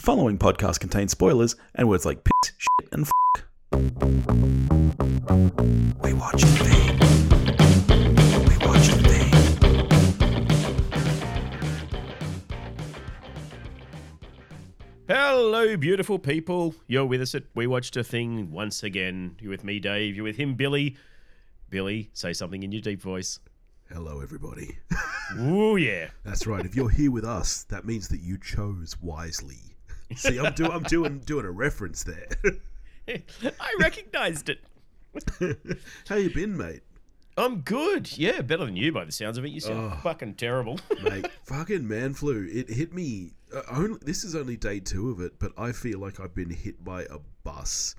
The following podcast contains spoilers and words like piss, shit, and fuck. We watch the thing. We watch the thing. Hello, beautiful people. You're with us at We Watched a Thing once again. You're with me, Dave. You're with him, Billy. Billy, say something in your deep voice. Hello, everybody. Ooh, yeah. That's right. If you're here with us, that means that you chose wisely. See, I'm doing, I'm doing, doing a reference there. I recognized it. How you been, mate? I'm good. Yeah, better than you by the sounds of it. You sound Oh. fucking terrible. Mate, fucking man flu. It hit me. Uh, only, this is only day two of it, but I feel like I've been hit by a bus.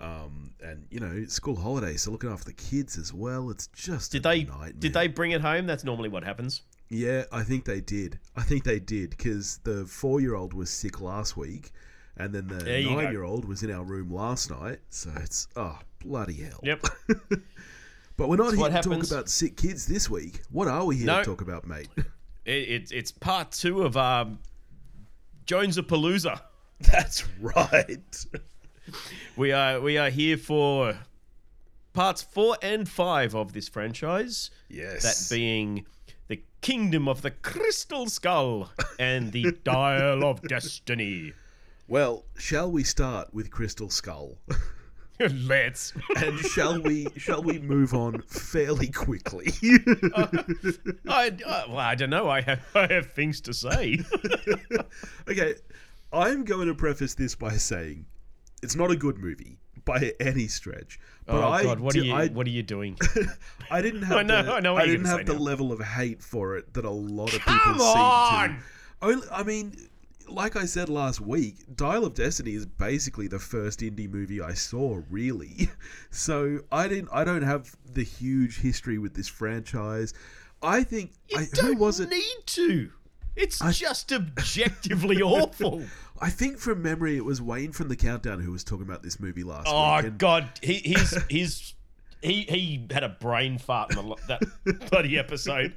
Um, and you know, school holidays, so looking after the kids as well. It's just Did a they nightmare. did they bring it home? That's normally what happens. Yeah, I think they did. I think they did because the four-year-old was sick last week, and then the There you go. nine-year-old was in our room last night. So it's oh bloody hell. Yep. But we're not here what to happens. talk about sick kids this week. What are we here No. to talk about, mate? It, it's it's part two of um, Jones of Palooza. That's right. We are we are here for parts four and five of this franchise. Yes. That being Kingdom of the Crystal Skull and the Dial of Destiny. well, shall we start with Crystal Skull? Let's. and shall we shall we move on fairly quickly? Uh, I, I, well, I don't know. I have I have things to say. okay, I'm going to preface this by saying it's not a good movie by any stretch. But oh I God, what are you I, what are you doing? I didn't have I know- the, I know you're didn't have the now. level of hate for it that a lot of people Come seem on! to. Only, I mean, like I said last week, Dial of Destiny is basically the first Indy movie I saw, really. So I didn't. I don't have the huge history with this franchise. I think. You I, don't who was it? need to. It's I- just objectively awful. I think from memory it was Wayne from the Countdown who was talking about this movie last Oh week. and- God, he he's he's he he had a brain fart in the, that bloody episode.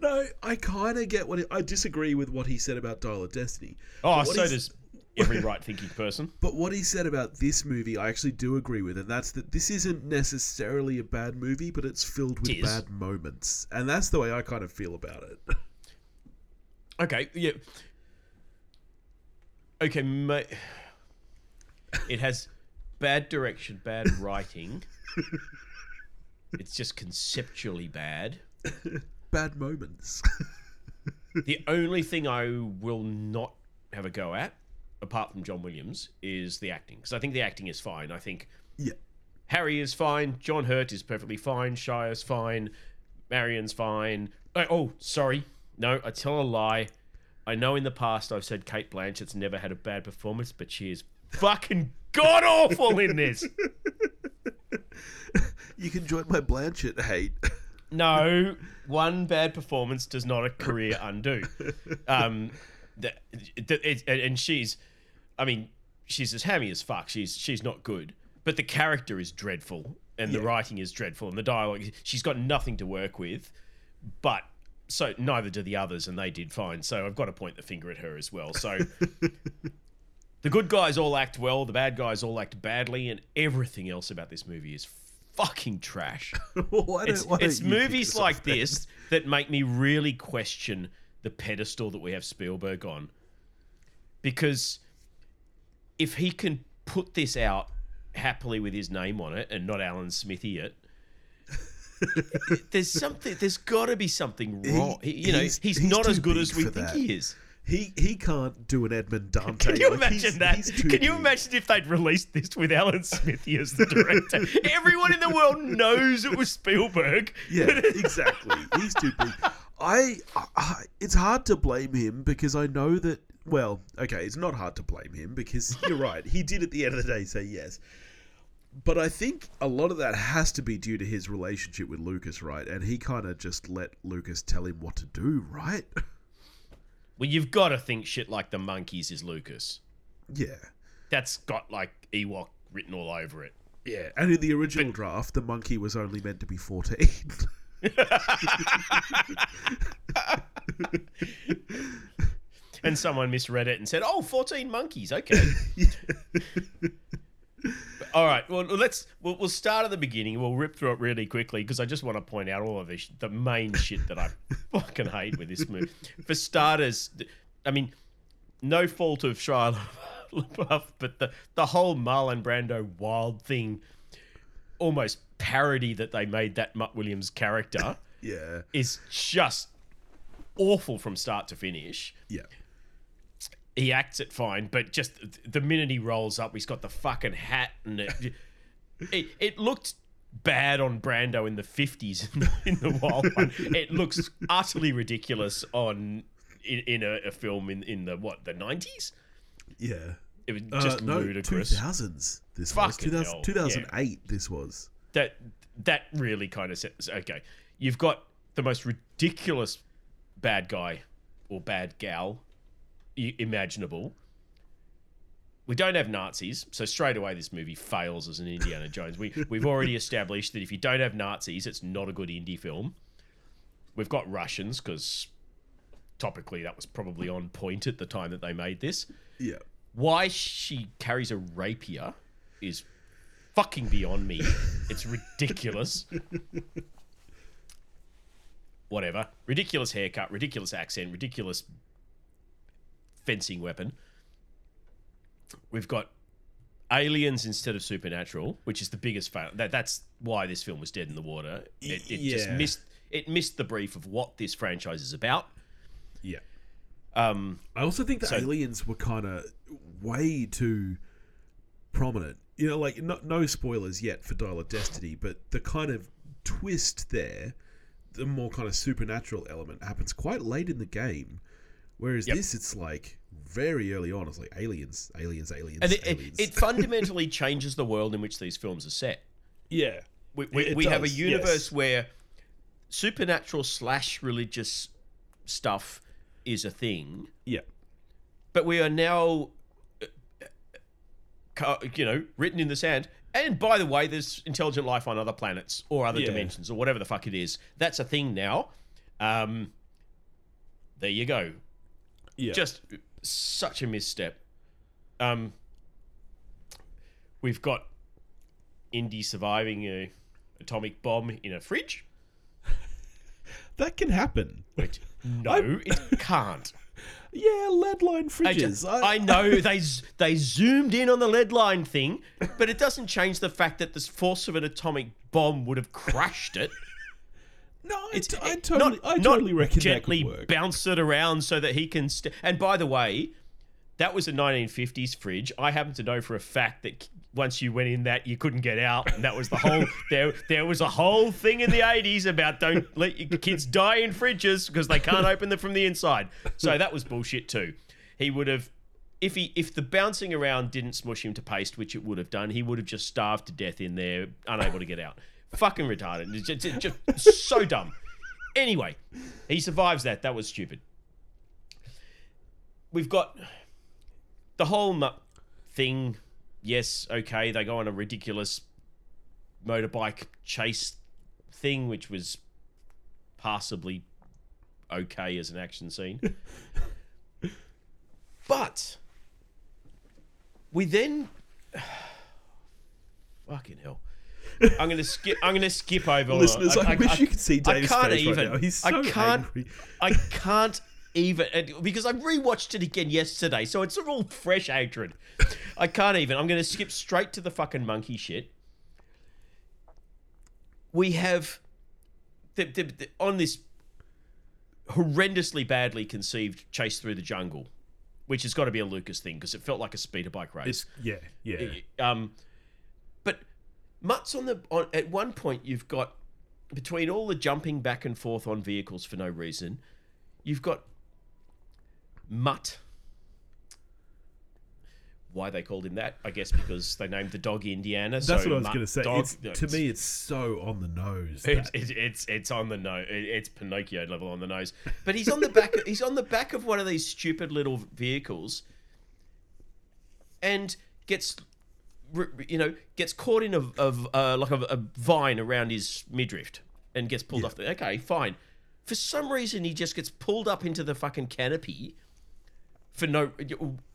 No, I kind of get what he, I disagree with what he said about Dial of Destiny. Oh, so does every right-thinking person. But what he said about this movie, I actually do agree with, and that's that this isn't necessarily a bad movie, but it's filled with It bad moments, and that's the way I kind of feel about it. Okay, yeah. Okay, ma- it has bad direction, bad writing. it's just conceptually bad. bad moments. The only thing I will not have a go at, apart from John Williams, is the acting. Because I think the acting is fine. I think yeah, Harry is fine. John Hurt is perfectly fine. Shia's fine. Marion's fine. Oh, oh, sorry. No, I tell a lie. I know in the past I've said Cate Blanchett's never had a bad performance, but she is fucking god awful in this. you can join my Blanchett hate. No, one bad performance does not a career undo. Um, the, the, it, and she's, I mean, she's as hammy as fuck. She's she's not good, but the character is dreadful, and the Yeah. writing is dreadful, and the dialogue. She's got nothing to work with, but so neither do the others, and they did fine. So I've got to point the finger at her as well. So. The good guys all act well, the bad guys all act badly, and everything else about this movie is fucking trash. why It's, why it's movies like then? this that make me really question the pedestal that we have Spielberg on. Because if he can put this out happily with his name on it and not Alan Smithee it, there's something. There's got to be something wrong. He, you know, he's- he's, he's not as good as we think that. he is. He he can't do an Edmund Dante. Can you imagine he's- that? he's Can you imagine if they'd released this with Alan Smithee as the director? Everyone in the world knows it was Spielberg. Yeah, exactly. He's too big. I, I, it's hard to blame him because I know that. Well, okay, it's not hard to blame him because you're right. He did at the end of the day say yes. But I think a lot of that has to be due to his relationship with Lucas, right? And he kind of just let Lucas tell him what to do, right? Well, you've got to think shit like the monkeys is Lucas. yeah. That's got like Ewok written all over it. Yeah. And in the original draft, the monkey was only meant to be 14. and someone misread it and said, "Oh, 14 monkeys." Okay. all right. Well, let's we'll, we'll start at the beginning. We'll rip through it really quickly because I just want to point out all of this, the main shit that I fucking hate with this movie. For starters, I mean, no fault of Shia LaBeouf, but the the whole Marlon Brando wild thing, almost parody that they made that Mutt Williams character Yeah. is just awful from start to finish. Yeah. He acts it fine, but just the minute he rolls up, he's got the fucking hat, and it it, it looked bad on Brando in the fifties in, the- in the wild one. It looks utterly ridiculous on in, in a, a film in, in the what the nineties. Yeah. It was Uh, just no, ludicrous. 2000s. This was Fucking 2000, hell, 2008. This was. that that really kind of says okay. You've got the most ridiculous bad guy or bad gal imaginable. We don't have Nazis, so straight away this movie fails as an Indiana Jones. We we've already established that if you don't have Nazis, it's not a good Indy film. We've got Russians because topically that was probably on point at the time that they made this. Yeah. Why she carries a rapier is fucking beyond me. It's ridiculous. Whatever. Ridiculous haircut, ridiculous accent, ridiculous fencing weapon. We've got aliens instead of supernatural, which is the biggest fail. That that's why this film was dead in the water. It, it just missed it missed the brief of what this franchise is about. Yeah. Um, I also think the So- aliens were kind of way too prominent. You know, like no, no spoilers yet for Dial of Destiny, but the kind of twist there, the more kind of supernatural element happens quite late in the game. Whereas Yep. this, it's like very early on. It's like aliens, aliens, aliens, and it, it, aliens. it fundamentally changes the world in which these films are set. yeah, we, we, It we have a universe yes. where supernatural slash religious stuff is a thing, yeah, but we are now, uh, uh, you know, written in the sand. And by the way, there's intelligent life on other planets or other Yeah. dimensions or whatever the fuck it is. That's a thing now. Um, there you go. Yeah. Just such a misstep. Um, we've got Indy surviving a atomic bomb in a fridge. that can happen. Which no, it can't. Yeah, lead line I, fridges. just- I know they they zoomed in on the lead line thing, but it doesn't change the fact that the force of an atomic bomb would have crushed it. No, I, It's I totally, not, I not totally reckon that gently could work. bounce it around so that he can. St- and by the way, that was a 1950s fridge. I happen to know for a fact that once you went in that, you couldn't get out, and that was the whole. there, there was a whole thing in the 80s about don't let your kids die in fridges because they can't open them from the inside. So that was bullshit too. He would have. If he if the bouncing around didn't smush him to paste, which it would have done, he would have just starved to death in there, unable to get out. Fucking retarded. It's just, it's just so dumb. Anyway, he survives that. That was stupid. We've got the whole mu- thing. Yes, okay, they go on a ridiculous motorbike chase thing, which was passably okay as an action scene. but we then fucking hell. I'm gonna skip. I'm gonna skip over. Listeners, I, wish you could see I Dave's can't face even. right now. He's so I can't. angry. I can't even because I rewatched it again yesterday, so it's all fresh hatred. I can't even. I'm going to skip straight to the fucking monkey shit. We have the, the, the, on this horrendously badly conceived chase through the jungle, which has got to be a Lucas thing because it felt like a speeder bike race. It's yeah, yeah. Um, but Mutt's on the on at one point you've got between all the jumping back and forth on vehicles for no reason, you've got Mutt. Why they called him that? I guess because they named the dog Indiana. That's so what I was going to say. dog- It's, to me, it's so on the nose. it's, that- it's, it's on the nose. It's Pinocchio level on the nose. But he's on the back. Of, he's on the back of one of these stupid little vehicles, and gets, you know, gets caught in a of uh, like a, a vine around his midriff, and gets pulled off. The, okay, fine. For some reason, he just gets pulled up into the fucking canopy, for no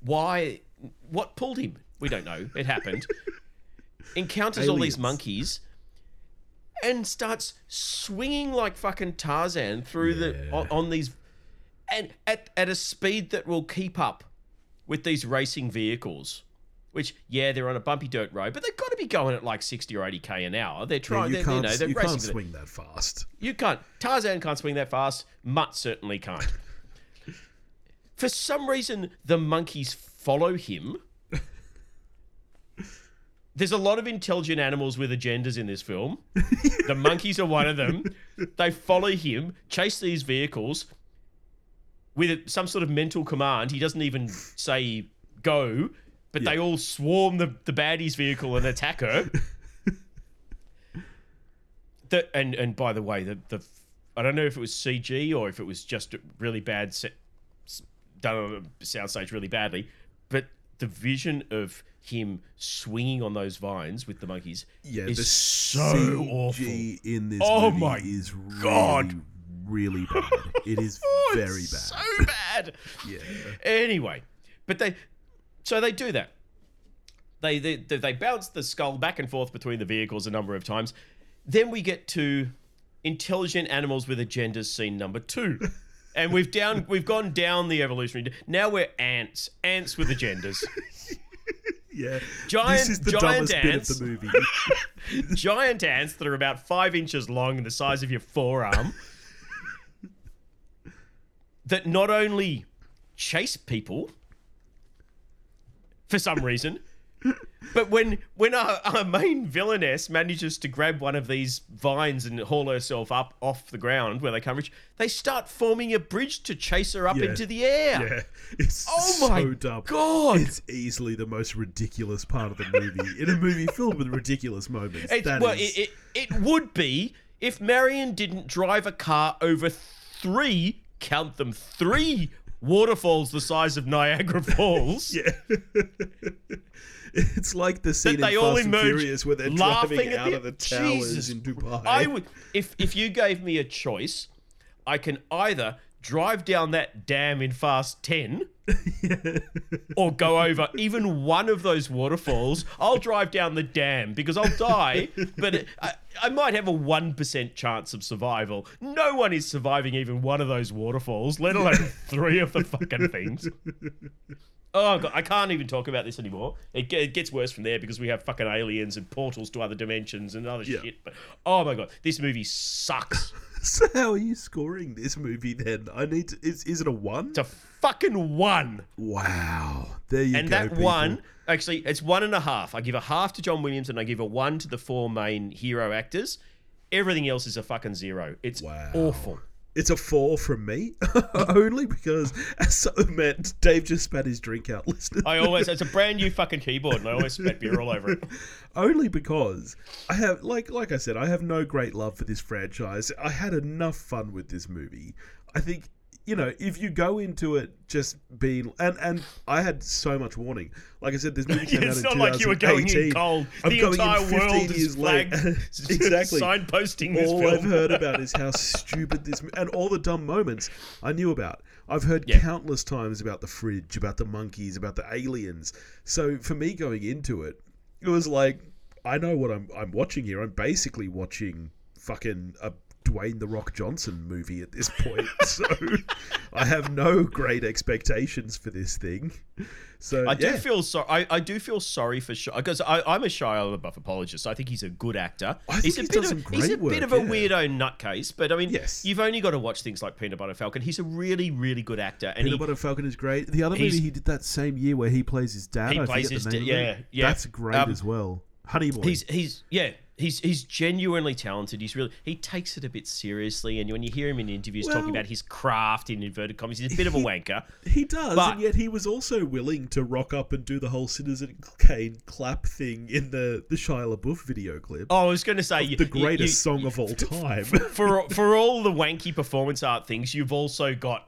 why what pulled him? We don't know. It happened. Encounters all these monkeys and starts swinging like fucking tarzan through the on, on these and at, at a speed that will keep up with these racing vehicles which yeah they're on a bumpy dirt road but they've got to be going at like 60 or 80k an hour they're Yeah, trying you they're, can't, you know they're you can't swing that fast. you can't. Tarzan can't swing that fast. Mutt certainly can't. For some reason, the monkeys follow him. There's a lot of intelligent animals with agendas in this film. the monkeys are one of them. They follow him, chase these vehicles with some sort of mental command. He doesn't even say go, but they all swarm the, the baddie's vehicle and attack her. the, and and by the way, the the I don't know if it was CG or if it was just really bad set, done on a soundstage really badly, but the vision of him swinging on those vines with the monkeys Yeah, is the so CG awful. in this Oh movie my is God. really bad. It is Oh, very bad. So bad. Yeah. Anyway, but they so they do that. They, they they they bounce the skull back and forth between the vehicles a number of times. Then we get to intelligent animals with agendas scene number two. And we've down we've gone down the evolutionary. Now we're ants, ants with agendas, Yeah. Giant- this is the giant dumbest ants. bit of the movie. giant ants that are about five inches long and the size of your forearm. that not only chase people for some reason, but when when our, our main villainess manages to grab one of these vines and haul herself up off the ground where they come reach, they start forming a bridge to chase her up Yeah. into the air. Yeah. It's Oh so my dumb. God. It's easily the most ridiculous part of the movie. In a movie filled with ridiculous moments. It's, that well, is- it, it, it would be if Marion didn't drive a car over three, count them, three waterfalls the size of Niagara Falls. Yeah. it's like the scene they in all Fast and Furious where they're driving out the- of the towers Jesus. in Dubai. I would if if you gave me a choice, I can either drive down that dam in Fast 10 or go over even one of those waterfalls. I'll drive down the dam because I'll die, but I, I might have a 1% chance of survival. No one is surviving even one of those waterfalls, let alone three of the fucking things. Oh god, I can't even talk about this anymore. It, it gets worse from there because we have fucking aliens and portals to other dimensions and other Yeah. shit. But oh my god, this movie sucks. So how are you scoring this movie then? I need to. Is, is it a one? It's a fucking one. Wow. There you And go. And that people. one, actually, it's one and a half. I give a half to John Williams and I give a one to the four main hero actors. Everything else is a fucking zero. It's Wow. awful. It's a four from me, only because as so meant Dave just spat his drink out. Listeners, I always, it's a brand new fucking keyboard and I always spat beer all over it. only because I have, like, like I said, I have no great love for this franchise. I had enough fun with this movie. I think you know if you go into it just being and and I had so much warning. Like I said, this movie came out It's in not like you were going in 2018. cold. I'm the entire world is late. exactly. signposting all film. I've heard about is how stupid this and all the dumb moments I knew about. I've heard Yeah. countless times about the fridge, about the monkeys, about the aliens. So for me going into it, it was like I know what I'm I'm watching here. I'm basically watching fucking a Dwayne the Rock Johnson movie at this point. so I have no great expectations for this thing. So I do feel sorry. I, I do feel sorry for Shia because I'm a Shia LaBeouf apologist. I think he's a good actor. I he's a bit of he's a great bit of a yeah. weirdo nutcase, but I mean, Yes. you've only got to watch things like Peanut Butter Falcon. He's a really really good actor, and Peanut he, Butter Falcon is great. The other movie he did that same year where he plays his dad. He I plays his the da- name of yeah, yeah. That's great Um, as well. Honey Boy. he's he's yeah. He's, he's genuinely talented. He's really he takes it a bit seriously, and when you hear him in interviews talking about his craft in inverted commas, he's a bit of a wanker. He does, But- and yet he was also willing to rock up and do the whole Citizen Kane clap thing in the, the Shia LaBeouf video clip. Oh, I was going to say you- the greatest you- song of all time. for for all the wanky performance art things, you've also got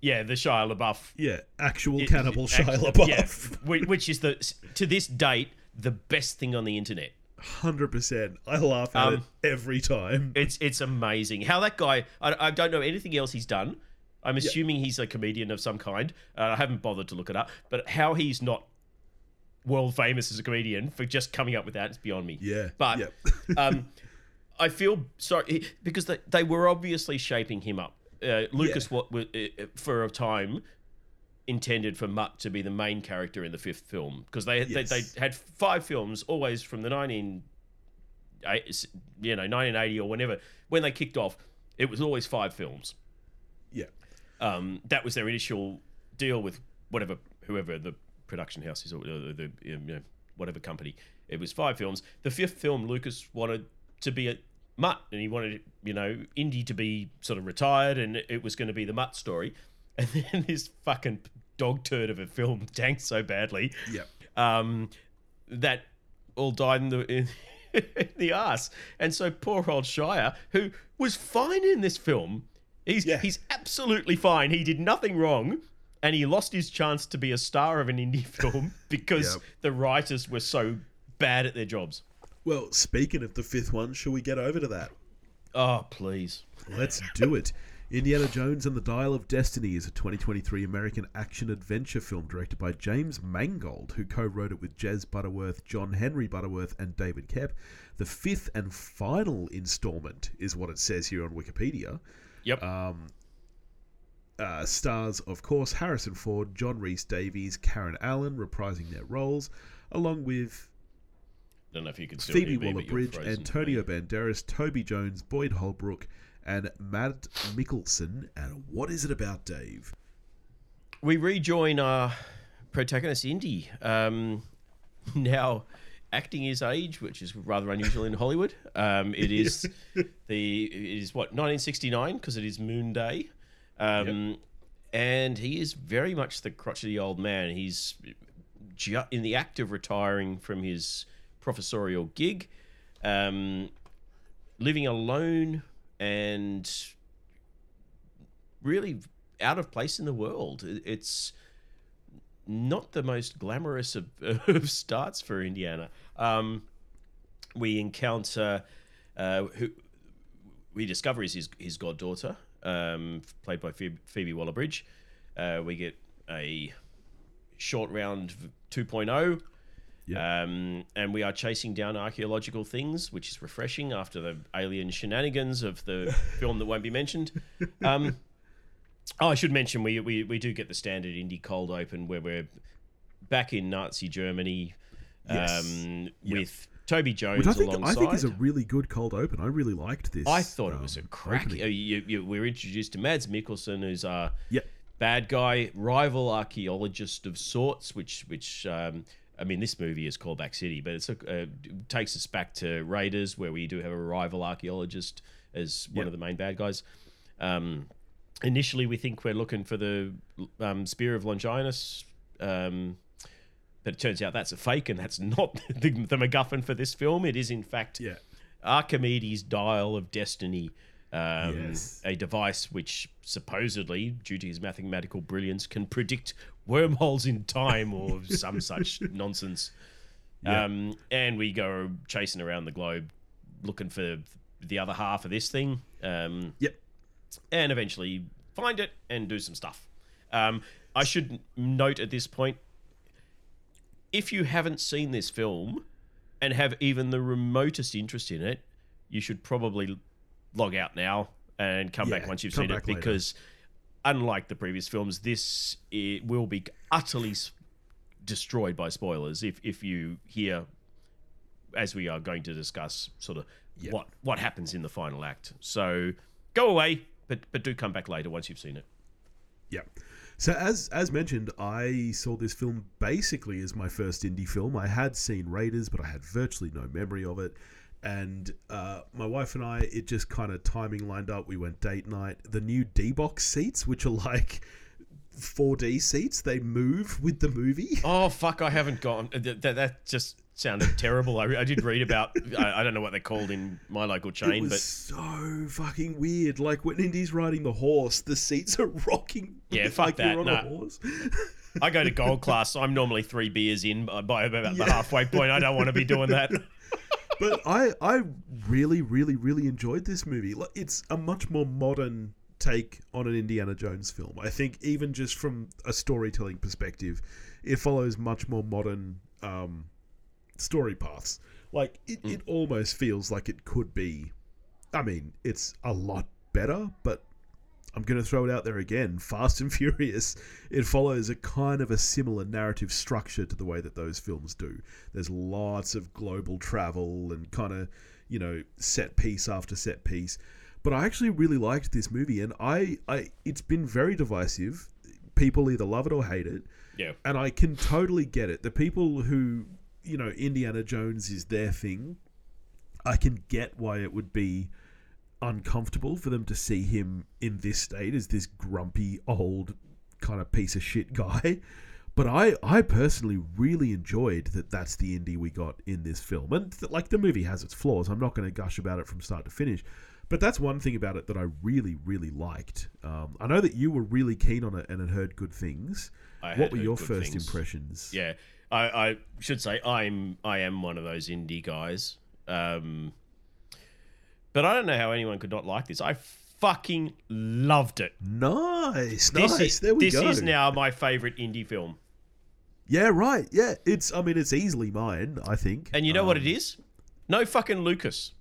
yeah the Shia LaBeouf yeah, actual It- cannibal it- Shia actually- LaBeouf. yeah, which is the to this date the best thing on the internet. Hundred percent. I laugh at Um, it every time. It's it's amazing how that guy. I, I don't know anything else he's done, I'm assuming he's a comedian of some kind. Uh, I haven't bothered to look it up, but how he's not world famous as a comedian for just coming up with that is beyond me. Yeah, but yeah. um, I feel sorry because they, they were obviously shaping him up. Uh, Lucas, Yeah. what uh, for a time intended for Mutt to be the main character in the fifth film because they, Yes. they they had five films always from the 19 you know 1980 or whenever when they kicked off it was always five films yeah. um, that was their initial deal with whatever whoever the production house is or the, the you know whatever company. It was five films. The fifth film, Lucas wanted to be a Mutt, and he wanted you know Indy to be sort of retired, and it was going to be the Mutt story. And then this fucking dog turd of a film tanked so badly Yeah. um, that all died in the in, in the ass. And so poor old Shia, who was fine in this film, he's Yeah. he's absolutely fine. He did nothing wrong, and he lost his chance to be a star of an Indy film because Yep. the writers were so bad at their jobs. Well, speaking of the fifth one, shall we get over to that? Oh please. Let's do it. Indiana Jones and the Dial of Destiny is a 2023 American action adventure film directed by James Mangold, who co wrote it with Jez Butterworth, John Henry Butterworth, and David Koepp. The fifth and final installment is what it says here on Wikipedia. Yep. Uh, stars, of course, Harrison Ford, John Rhys Davies, Karen Allen reprising their roles, along with I Don't know if you can Phoebe Waller Bridge. Antonio Banderas, Toby Jones, Boyd Holbrook, and Mads Mikkelsen. And what is it about, Dave? we rejoin our protagonist Indy. Um, now acting his age, which is rather unusual in Hollywood. Um, it is the it is what 1969 because it is Moon Day, um, and he is very much the crotchety old man. He's ju- in the act of retiring from his professorial gig, um, living alone and really out of place in the world. It's not the most glamorous of, of starts for Indiana. Um, we encounter uh, who we discover is his, his goddaughter, um, played by Phoebe, Phoebe Waller-Bridge. Uh, we get a short round 2.0. Yeah. Um, and we are chasing down archaeological things, which is refreshing after the alien shenanigans of the film that won't be mentioned. Um, oh, I should mention we, we, we do get the standard Indy cold open where we're back in Nazi Germany Yes. um, Yep. with Toby Jones Which I think alongside. I think is a really good cold open. I really liked this. I thought it was a um, crack. uh, You, you, We're introduced to Mads Mikkelsen, who's our Yep. bad guy, rival archaeologist of sorts. Which, which um, I mean, this movie is Callback City, but it's a, uh, takes us back to Raiders, where we do have a rival archaeologist as one Yep. of the main bad guys. Um, initially, we think we're looking for the um, Spear of Longinus. Um, but it turns out that's a fake, and that's not the, the MacGuffin for this film. It is, in fact, Yeah. Archimedes' dial of destiny, um, Yes. a device which supposedly, due to his mathematical brilliance, can predict wormholes in time or some such nonsense. Yeah. Um, and we go chasing around the globe looking for the other half of this thing. Um, Yep. and eventually find it and do some stuff. Um, I should note at this point if you haven't seen this film and have even the remotest interest in it, you should probably log out now and come back once you've seen it later. because unlike the previous films this it will be utterly destroyed by spoilers if if you hear as we are going to discuss sort of Yeah. what what happens in the final act so go away but but do come back later once you've seen it Yeah. So as as mentioned, I saw this film basically as my first Indy film. I had seen Raiders, but I had virtually no memory of it. And uh, my wife and I, it just kind of timing lined up. We went date night. The new D box seats, which are like 4D seats, they move with the movie. oh fuck i haven't gone that, that, that just sounded terrible I, I did read about I, I don't know what they're called in my local chain was but so fucking weird. Like when Indy's riding the horse, the seats are rocking. Yeah, fuck like that, nah. a horse. I go to gold class. So I'm normally three beers in by- by about the halfway point. I don't want to be doing that. But I I really really really enjoyed this movie. It's a much more modern take on an Indiana Jones film. I think even just from a storytelling perspective, it follows much more modern um, story paths. Like it, it almost feels like it could be. I mean, it's a lot better, but I'm going to throw it out there again. Fast and Furious, it follows a kind of a similar narrative structure to the way that those films do. There's lots of global travel and kind of, you know, set piece after set piece. But I actually really liked this movie, and I, I, it's been very divisive. People either love it or hate it, Yeah. and I can totally get it. The people who, you know, Indiana Jones is their thing. I can get why it would be uncomfortable for them to see him in this state as this grumpy old kind of piece of shit guy. But I, I personally really enjoyed that that's the Indy we got in this film. And th- like the movie has its flaws. I'm not going to gush about it from start to finish. But that's one thing about it that I really, really liked. Um, I know that you were really keen on it and had heard good things. I what were your first things. impressions? Yeah, I, I should say I'm I am one of those Indy guys. Um, but I don't know how anyone could not like this. I fucking loved it. Nice, This nice. is there we this go. is now my favorite Indy film. Yeah, right. Yeah, it's. I mean, it's easily mine. I think. And you know what Um, it is? No fucking Lucas.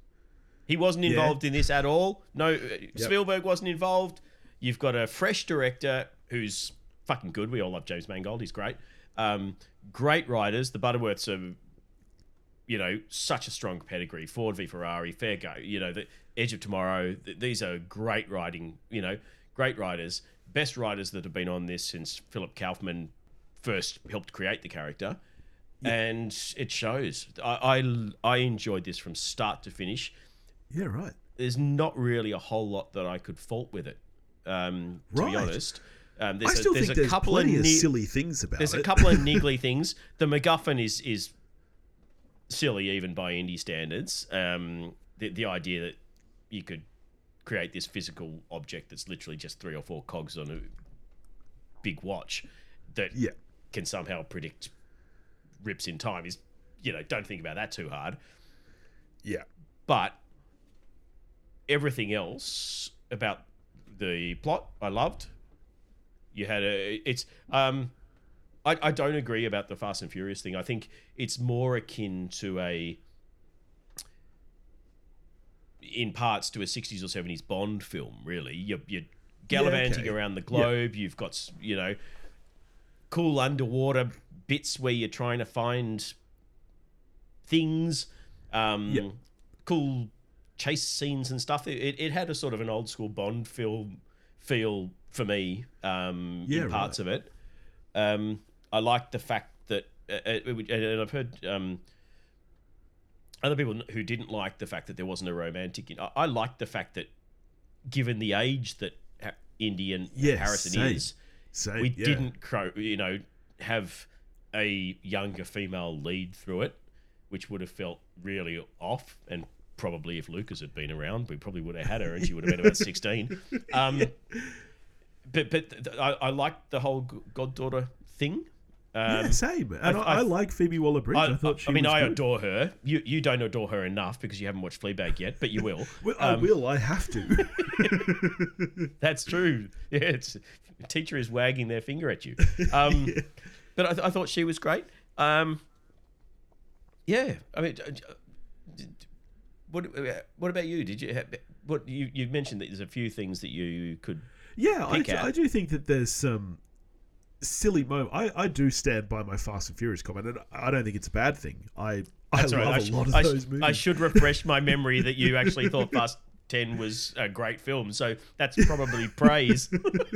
He wasn't Yeah. involved in this at all. No, uh, Spielberg wasn't involved. You've got a fresh director who's fucking good. We all love James Mangold. He's great. Um, great writers. The Butterworths are, you know, such a strong pedigree. Ford v Ferrari, fair go. You know, the Edge of Tomorrow. Th- these are great writing. You know, great writers. Best writers that have been on this since Philip Kaufman first helped create the character and it shows. I, I I enjoyed this from start to finish. Yeah, right. There's not really a whole lot that I could fault with it. Um, to be honest, um, I there's still a, there's think a there's couple plenty of, of silly things about there's it. There's a couple of niggly things. The MacGuffin is is silly even by Indy standards. Um, the the idea that you could create this physical object that's literally just three or four cogs on a big watch that yeah, can somehow predict rips in time is you know don't think about that too hard. Yeah, but everything else about the plot I loved. You had a it's um I, I don't agree about the Fast and Furious thing I think it's more akin to a in parts to a 60s or 70s Bond film really you're, you're gallivanting okay. around the globe you've got you know cool underwater bits where you're trying to find things, um, Yeah. cool chase scenes and stuff. It, it, had a sort of an old school Bond film feel for me um, Yeah, in parts of it. Um, I like the fact that, uh, uh, and I've heard um, other people who didn't like the fact that there wasn't a romantic. I, I like the fact that, given the age that Ha- Indy and Yes, Harrison same. is, Same, we yeah. didn't crow, you know have a younger female lead through it which would have felt really off and probably if lucas had been around we probably would have had her and she would have been about 16 um, but but th- I, I like the whole goddaughter thing um, yeah, same. And I, I- I, I- like Phoebe Waller-Bridge. I, I, thought she I mean, I good. adore her. You you don't adore her enough because you haven't watched Fleabag yet, but you will. Well, I Um, will. I have to. That's true. Yeah, it's teacher is wagging their finger at you. Um, But I, th- I thought she was great. Um, yeah, I mean, uh, what what about you? Did you have, what you you mentioned that there's a few things that you could yeah, I, pick do- at. I do think that there's some silly moment. I, I do stand by my Fast and Furious comment, and I don't think it's a bad thing. I I That's love right. I, a sh- lot of I sh- those movies. I should refresh my memory that you actually thought Fast Ten was a great film. So that's probably praise.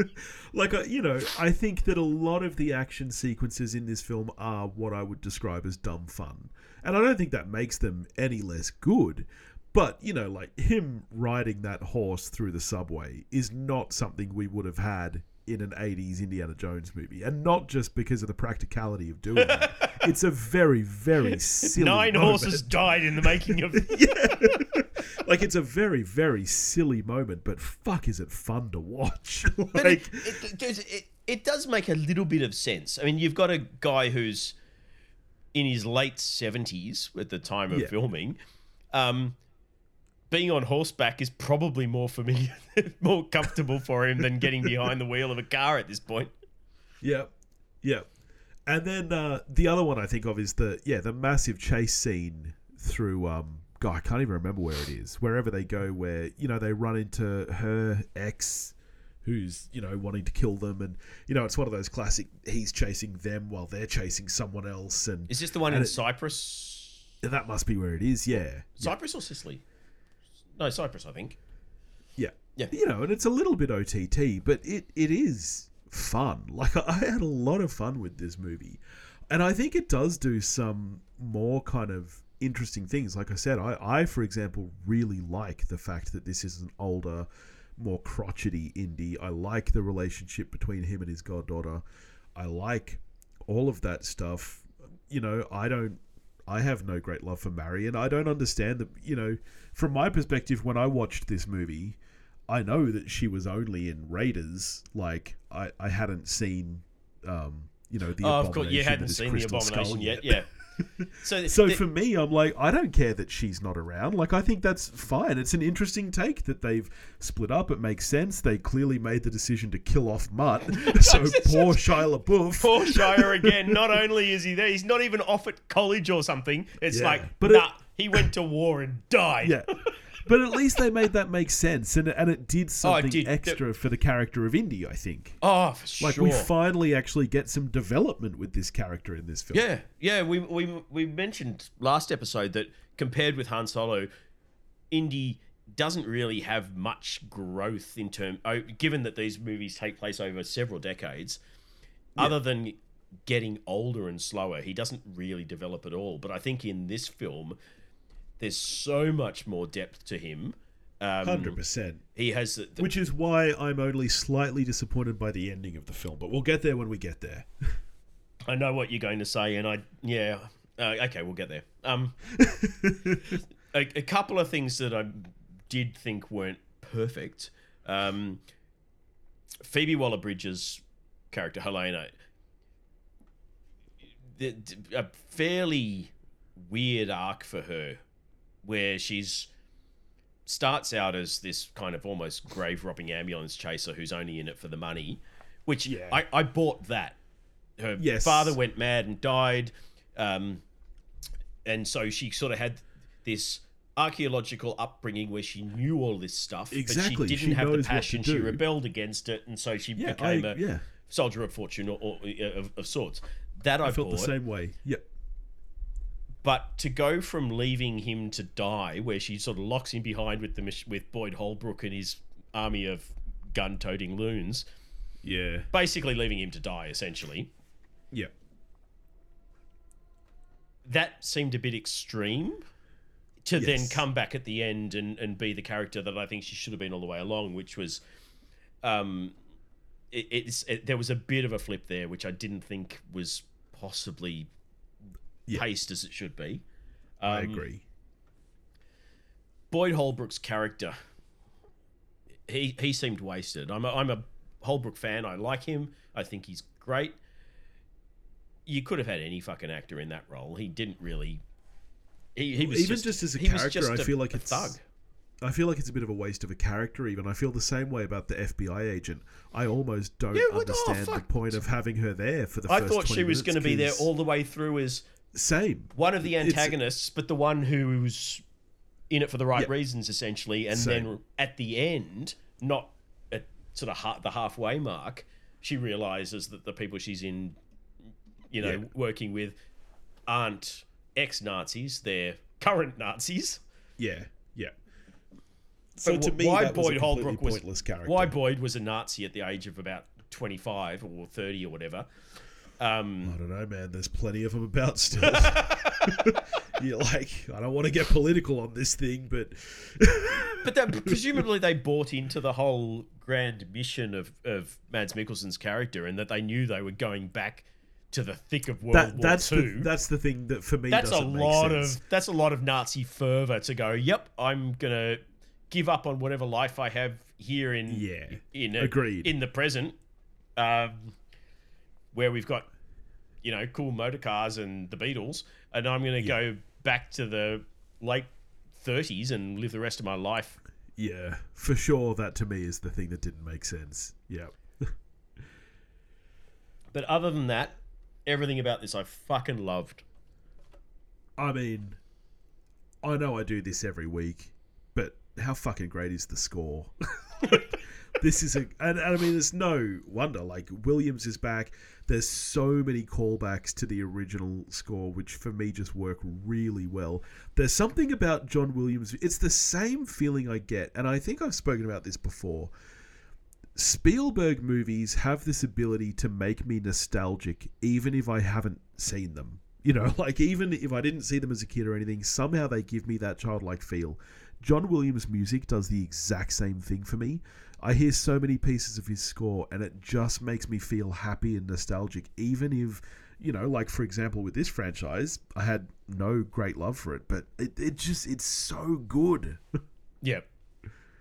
like uh, you know i think that a lot of the action sequences in this film are what i would describe as dumb fun and i don't think that makes them any less good but you know like him riding that horse through the subway is not something we would have had in an 80s indiana jones movie and not just because of the practicality of doing it it's a very very silly Nine moment. horses died in the making of. It. Like it's a very very silly moment but fuck is it fun to watch But like it, it, does- it, it does make a little bit of sense. I mean, you've got a guy who's in his late 70s at the time of Yeah. filming, um, being on horseback is probably more familiar, more comfortable for him than getting behind the wheel of a car at this point. Yep. Yep. And then uh, the other one I think of is the yeah the massive chase scene through um God I can't even remember where it is wherever they go where you know they run into her ex who's you know wanting to kill them and you know it's one of those classic he's chasing them while they're chasing someone else and Is this the one in it- Cyprus? that must be where it is yeah Cyprus or Sicily? No, Cyprus, I think. yeah Yeah. you know and it's a little bit OTT but it it is fun like I had a lot of fun with this movie and I think it does do some more kind of interesting things. Like I said, I, I for example, really like the fact that this is an older, more crotchety Indy. I like the relationship between him and his goddaughter. I like all of that stuff. You know, I don't. I have no great love for Marion. I don't understand that. You know, from my perspective, when I watched this movie, I know that she was only in Raiders. Like I, I hadn't seen, um, you know, the Oh, of course, you hadn't seen the Skull abomination yet. Yeah. So, so the- for me, I'm like, I don't care that she's not around. Like, I think that's fine. It's an interesting take that they've split up. It makes sense. They clearly made the decision to kill off Mutt. so poor Shia LaBeouf. poor Shia again. Not only is he there, he's not even off at college or something. It's Yeah. like, But nah, it- he went to war and died. yeah. But at least they made that make sense, and and it did oh, something Oh, did. extra for the character of Indy. I think. Oh, for sure. Like sure. we finally actually get some development with this character in this film. Yeah, yeah. We, we we mentioned last episode that compared with Han Solo, Indy doesn't really have much growth in term. Oh, given that these movies take place over several decades, other than getting older and slower, he doesn't really develop at all. But I think in this film, there's so much more depth to him. Um, Hundred percent. he has the, the- Which is why I'm only slightly disappointed by the ending of the film, but we'll get there when we get there. I know what you're going to say, and I yeah. Uh, okay, we'll get there. Um, a, a couple of things that I did think weren't perfect. Um, Phoebe Waller-Bridge's character Helena, the, a fairly weird arc for her, where she's starts out as this kind of almost grave robbing ambulance chaser who's only in it for the money, which Yeah. I, I bought that. Her Yes. father went mad and died, um, and so she sort of had this archaeological upbringing where she knew all this stuff, Exactly. but she She didn't have the knows what to passion. She rebelled against it, and so she Yeah, became I- a yeah. soldier of fortune or, or of, of sorts. That I, I felt bought. the same way. Yep. But to go from leaving him to die, where she sort of locks him behind with the with Boyd Holbrook and his army of gun-toting loons, Yeah. basically leaving him to die, essentially. Yeah, That seemed a bit extreme. To then come back at the end and, and be the character that I think she should have been all the way along, which was, um, it, it's it, there was a bit of a flip there, which I didn't think was possibly Yeah. paced as it should be. I Um, agree. Boyd Holbrook's character, he he seemed wasted. I'm a, I'm a Holbrook fan. I like him. I think he's great. You could have had any fucking actor in that role. He didn't really. He, he was Even just as a character, just I a- feel like a it's thug. I feel like it's a bit of a waste of a character. Even I feel the same way about the FBI agent. I almost don't Yeah, what- oh, understand the point of having her there for the. I first thought 20 she was going to be there all the way through as Same. one of the It's- antagonists, but the one who's in it for the right Yeah. reasons, essentially. And Same. then at the end, not at sort of ha- the halfway mark, she realizes that the people she's in, you know, Yeah. working with, aren't ex Nazis; they're current Nazis. Yeah. Yeah. So But to me, why Boyd Holbrook was character. why Boyd was a Nazi at the age of about twenty-five or thirty or whatever. Um, I don't know, man. There's plenty of them about still. You're like, I don't want to get political on this thing, but But that, presumably they bought into the whole grand mission of, of Mads Mikkelsen's character and that they knew they were going back to the thick of World that, War that's II. the, that's the thing that for me that's a lot of that's a lot of Nazi fervor to go. Yep, I'm gonna give up on whatever life I have here in Yeah, in agreed. in the present, um, where we've got you know cool motor cars and the Beatles, and I'm gonna go back to the late thirties and live the rest of my life. Yeah, for sure. That to me is the thing that didn't make sense. Yeah. But other than that, everything about this I fucking loved. I mean, I know I do this every week, but how fucking great is the score? this is a, and, and I mean, there's no wonder. Like Williams is back. There's so many callbacks to the original score, which for me just work really well. There's something about John Williams. It's the same feeling I get, and I think I've spoken about this before. Spielberg movies have this ability to make me nostalgic, even if I haven't seen them. You know, like even if I didn't see them as a kid or anything, somehow they give me that childlike feel. John Williams' music does the exact same thing for me. I hear so many pieces of his score, and it just makes me feel happy and nostalgic, even if, you know, like for example with this franchise, I had no great love for it, but it, it just, it's so good. Yeah,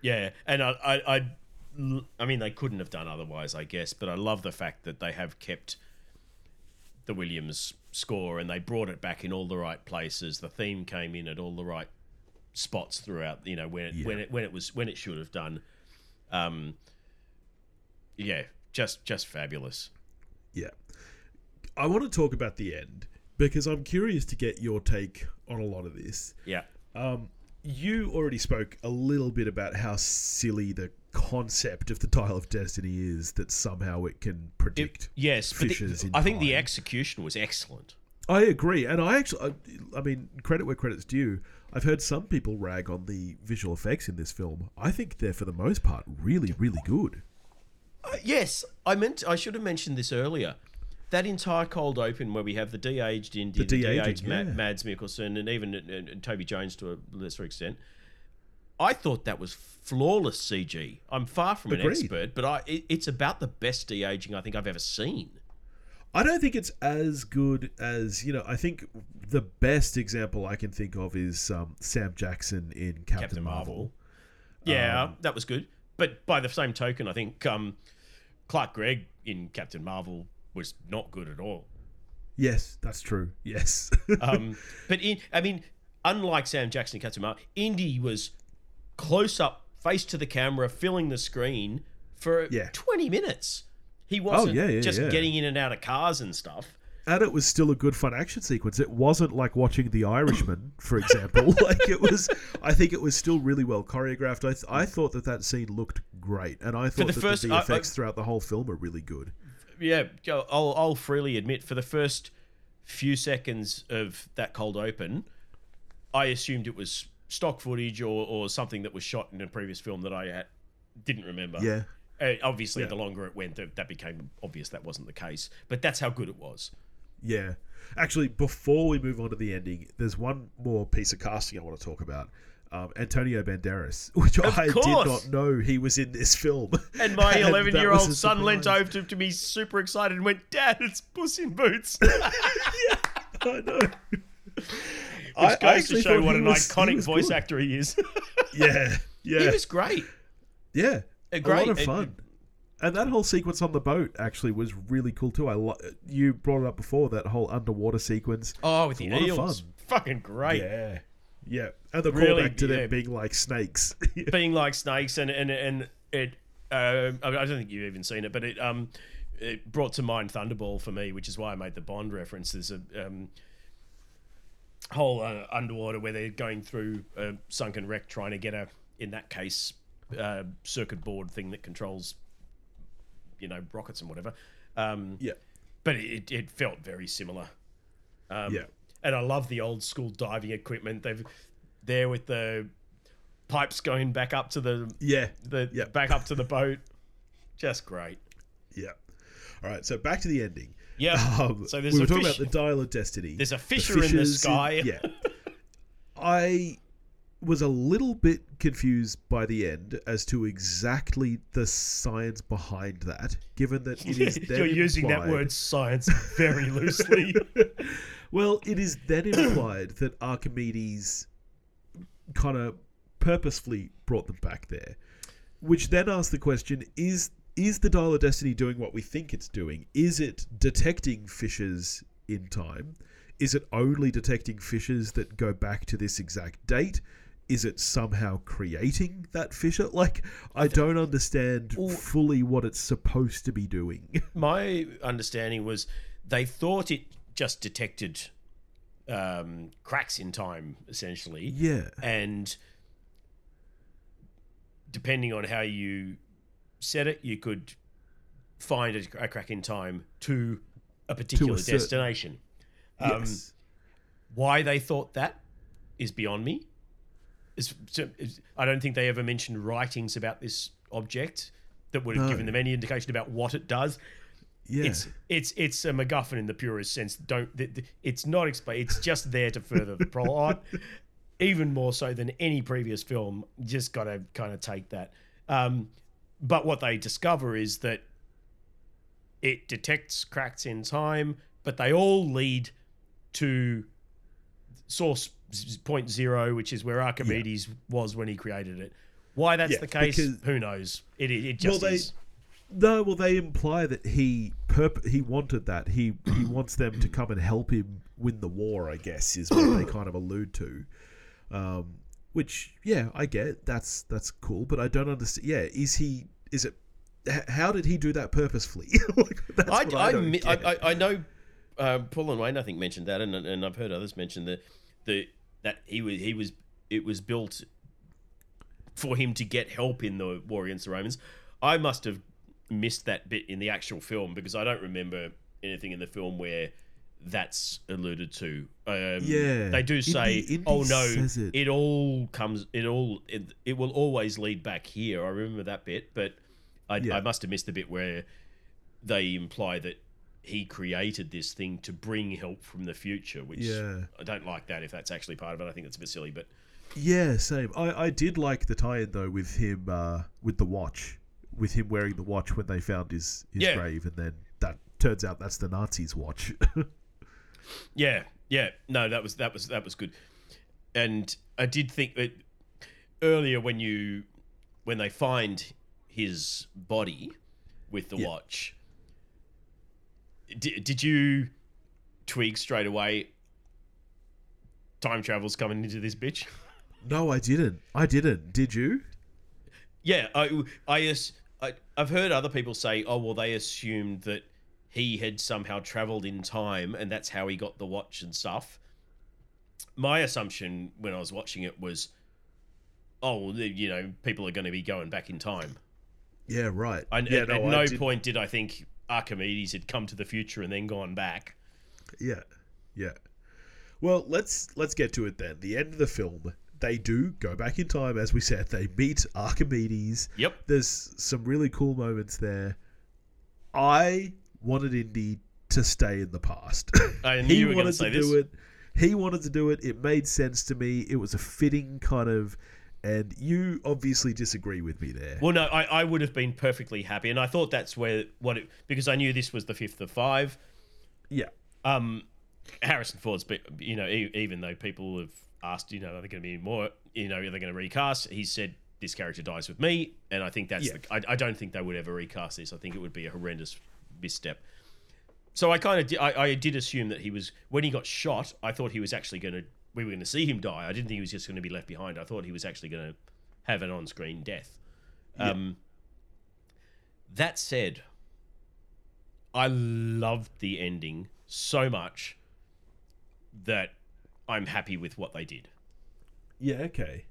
yeah, and I, I, I, I mean, they couldn't have done otherwise, I guess. But I love the fact that they have kept the Williams score and they brought it back in all the right places. The theme came in at all the right spots throughout. You know when it Yeah. when it when it was when it should have done. Um, yeah, just just fabulous. Yeah. I want to talk about the end because I'm curious to get your take on a lot of this. Yeah, Um, you already spoke a little bit about how silly the concept of the Dial of Destiny is that somehow it can It- predict. yes, but the- in I think the execution was excellent. I agree, and I actually, I, I mean, credit where credit's due. I've heard some people rag on the visual effects in this film. I think they're, for the most part, really, really good. Uh, yes, I meant I should have mentioned this earlier. That entire cold open where we have the de-aged Indy, the, de-aged Ma- yeah. Mads Mikkelsen, and even uh, uh, Toby Jones to a lesser extent. I thought that was flawless CG. I'm far from an expert, but I it, it's about the best de-aging I think I've ever seen. I don't think it's as good as you know. I think the best example I can think of is um, Sam Jackson in Captain, Captain Marvel. Marvel. Yeah, Um, that was good. But by the same token, I think um, Clark Gregg in Captain Marvel was not good at all. Yes, that's true. Yes, Um, but in, I mean, unlike Sam Jackson and Captain Marvel, Indy was close up, face to the camera, filling the screen for Yeah. 20 minutes. He oh, wasn't yeah, yeah, just yeah. getting in and out of cars and stuff. and it was still a good fun action sequence. It wasn't like watching The Irishman, for example. like it was. I think it was still really well choreographed. I th- I thought that that scene looked great, and I thought the that first- the I- I- effects throughout the whole film are really good. Yeah, I'll, I'll freely admit, for the first few seconds of that cold open, I assumed it was stock footage or, or something that was shot in a previous film that I had, didn't remember. Yeah. Uh, obviously, Yeah. the longer it went, that, that became obvious that wasn't the case. But that's how good it was. Yeah. Actually, before we move on to the ending, there's one more piece of casting I want to talk about. Um, Antonio Banderas, which I did not know he was in this film. And my 11 year old son leant over to, to me super excited and went, Dad, it's Puss in Boots. I know. Which I- I goes to show what an was- iconic voice good. actor he is. Yeah, yeah. he was great. yeah. Uh, A great. lot of fun. And that whole sequence on the boat actually was really cool too. I lo- you brought it up before that whole underwater sequence. Oh, with the lot of eels. Fucking great. Yeah, yeah. And the Really, callback to yeah. them being like snakes. Being like snakes and and and it. Uh, I I don't think you've even seen it, but it um it brought to mind Thunderball for me, which is why I made the Bond reference. There's a um whole uh, underwater where they're going through a sunken wreck trying to get a in that case uh, circuit board thing that controls you know rockets and whatever. Um, yeah, but it, it felt very similar. Um, Yeah. and I love the old school diving equipment. They've there with the pipes going back up to the yeah, the Yeah. back up to the boat. Just great. yeah. All right, so back to the ending. Yeah. Um, so there's we were talking fish. about the dial of destiny. There's a The fisher in the sky. yeah. I was a little bit confused by the end as to exactly the science behind that, given that it is then You're using that word science very loosely. Well, it is then implied that Archimedes kind of purposefully brought them back there, which then asks the question: Is is the Dial of Destiny doing what we think it's doing? Is it detecting fishes in time? Is it only detecting fishes that go back to this exact date? Is it somehow creating that fissure? Like, I don't understand Well- fully what it's supposed to be doing. My understanding was they thought it just detected um, cracks in time, essentially. yeah. and depending on how you set it, you could find a, a crack in time to a particular certain- destination. Um, yes. Why they thought that is beyond me. It's, it's- I don't think they ever mentioned writings about this object that would have No. given them any indication about what it does. Yeah. It's it's it's a MacGuffin in the purest sense. Don't th- th- it's not explained. It's just there to further the plot, even more so than any previous film. Just got to kind of take that. Um, but what they discover is that it detects cracks in time, but they all lead to source point zero, which is where Archimedes was when he created it. Why that's Yeah, the case, because- who knows? It it, it just Well, they- is. No, well, they imply that he perp- he wanted that. He he wants them to come and help him win the war. I guess is what they kind of allude to. Um, which, yeah, I get. That's that's cool, but I don't understand. Yeah, is he? Is it? How did he do that purposefully? like, I, I, I. I, know uh, Paul and Wayne I think mentioned that, and and I've heard others mention that the that he was he was it was built for him to get help in the war against the Romans. I must have missed that bit in the actual film because I don't remember anything in the film where that's alluded to. Um, Yeah. they do Indy- say, Indy "Oh no, it. it all comes, it all, it, it will always lead back here." I remember that bit, but I, Yeah. I must have missed the bit where they imply that he created this thing to bring help from the future, which Yeah. I don't like that if that's actually part of it. I think that's a bit silly, but Yeah, same. I, I did like the tie-in though with him uh, with the watch, with him wearing the watch when they found his his Yeah. grave, and then that turns out that's the Nazis' watch. yeah, yeah, no, that was that was that was good, and I did think that earlier when you when they find his body with the Yeah. watch, did, did you twig straight away? Time travel's coming into this bitch. no, I didn't. I didn't. Did you? Yeah, I, I, I, I've heard other people say, oh, well, they assumed that he had somehow traveled in time and that's how he got the watch and stuff. My assumption when I was watching it was, oh, you know, people are going to be going back in time. Yeah, right. I, yeah, at, no, at no did- point did I think Archimedes had come to the future and then gone back. Yeah, yeah. Well, let's let's get to it then. The end of the film, they do go back in time, as we said. They meet Archimedes. Yep. There's some really cool moments there. I wanted Indy to stay in the past. I knew he you were wanted say to this. do it. He wanted to do it. It made sense to me. It was a fitting kind of. And you obviously disagree with me there. Well, no, I, I would have been perfectly happy, and I thought that's where what it because I knew this was the fifth of five. yeah. Um, Harrison Ford's, be- you know, even though people have asked, you know, are there going to be more, you know, are they going to recast? He said this character dies with me, and I think that's Yeah. the. I, I don't think they would ever recast this. I think it would be a horrendous misstep. So I kind of I, I did assume that he was when he got shot. I thought he was actually going to we were going to see him die. I didn't think he was just going to be left behind. I thought he was actually going to have an on-screen death. Um, that said, I loved the ending so much that I'm happy with what they did. Yeah, okay.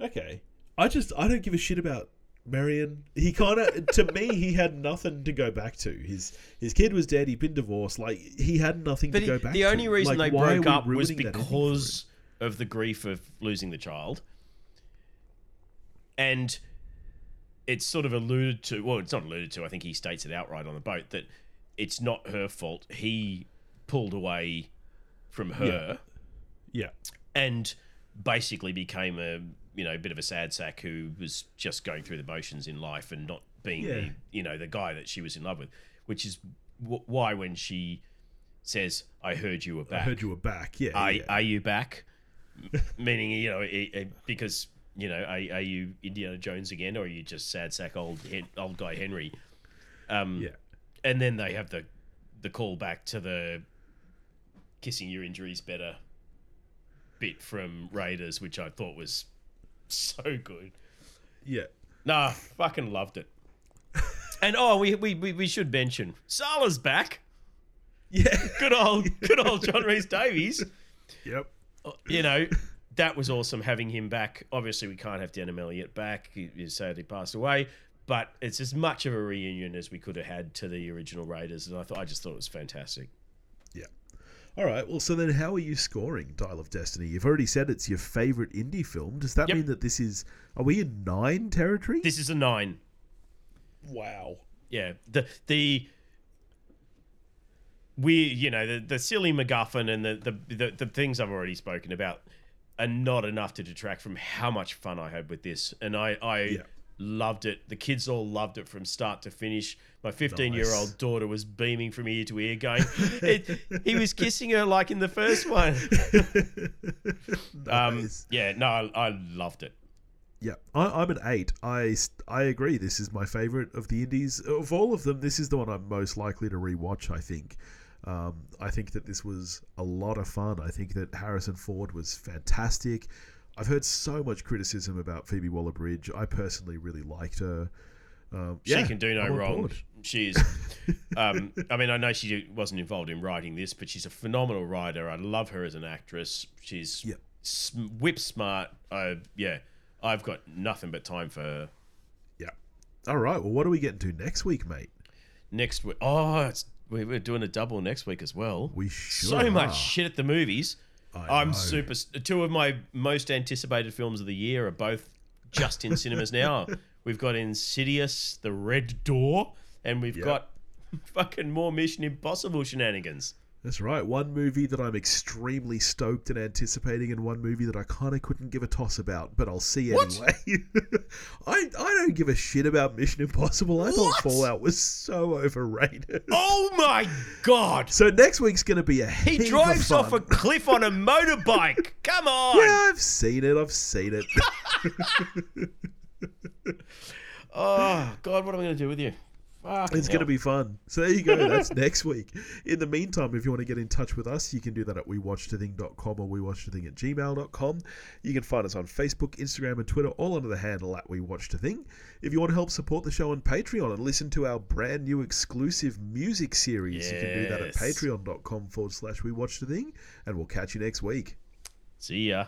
Okay. I just I don't give a shit about Marion. He kind of to me he had nothing to go back to. His his kid was dead, he'd been divorced, like he had nothing But to go it- back the to. only reason Like, they broke up was ruining that ending for because of the grief of losing the child. And it's sort of alluded to, well, it's not alluded to, I think he states it outright on the boat that it's not her fault. He pulled away from her him? Yeah. and basically became a you know a bit of a sad sack who was just going through the motions in life and not being Yeah. the you know the guy that she was in love with, which is w- why when she says, "I heard you were back," I heard you were back. Yeah. are, yeah. are you back? Meaning, you know, i- i- because you know, are, are you Indiana Jones again, or are you just sad sack old old guy Henry? Um, yeah. and then they have the the call back to the kissing your injuries better bit from Raiders, which I thought was so good. Yeah. Nah, fucking loved it. And oh, we we, we, we should mention Sallah's back. Yeah. Good old good old John Rhys-Davies. Yep. Uh, you know, that was awesome having him back. Obviously, we can't have Denholm Elliott back. He, he sadly passed away. But it's as much of a reunion as we could have had to the original Raiders, and I thought I just thought it was fantastic. Yeah. All right. Well, so then how are you scoring Dial of Destiny? You've already said it's your favorite Indy film. Does that Yep. mean that this is are we in 9 territory? This is a nine. wow. Yeah, the the we you know the the silly MacGuffin and the the the, the things I've already spoken about are not enough to detract from how much fun I had with this, and I I Yeah. Loved it. The kids all loved it from start to finish. My 15 year old Nice. daughter was beaming from ear to ear, going, it, "He was kissing her like in the first one." Um, yeah, no, I, I loved it. Yeah, I, I'm an eight. I, I agree. This is my favorite of the indies of all of them. This is the one I'm most likely to rewatch. I think. Um, I think that this was a lot of fun. I think that Harrison Ford was fantastic. I've heard so much criticism about Phoebe Waller-Bridge. I personally really liked her. Um, She yeah, can do no I'm wrong. She's, um, I mean, I know she wasn't involved in writing this, but she's a phenomenal writer. I love her as an actress. She's Yep. whip smart. I yeah, I've got nothing but time for her. Yeah. All right. Well, what are we getting to next week, mate? Next week, oh, it's, we- we're doing a double next week as well. We sure so much shit at the movies. I I'm know. super. Two of my most anticipated films of the year are both just in cinemas now. We've got Insidious, The Red Door, and we've Yep. got fucking more Mission Impossible shenanigans. That's right. One movie that I'm extremely stoked and anticipating, and one movie that I kind of couldn't give a toss about, but I'll see What? anyway. I I don't give a shit about Mission Impossible. I thought Fallout was so overrated. Oh my god! So next week's going to be a He drives of off a cliff on a motorbike. Come on! Yeah, I've seen it. I've seen it. Oh god, what am I going to do with you? Fucking It's going to be fun. So there you go. That's next week. In the meantime, if you want to get in touch with us, you can do that at wewatchthething.com or wewatchthething at gmail.com. You can find us on Facebook, Instagram, and Twitter, all under the handle at wewatchthething. If you want to help support the show on Patreon and listen to our brand new exclusive music series, you can do that at Yes. patreon.com forward slash wewatchthething. And we'll catch you next week. See ya.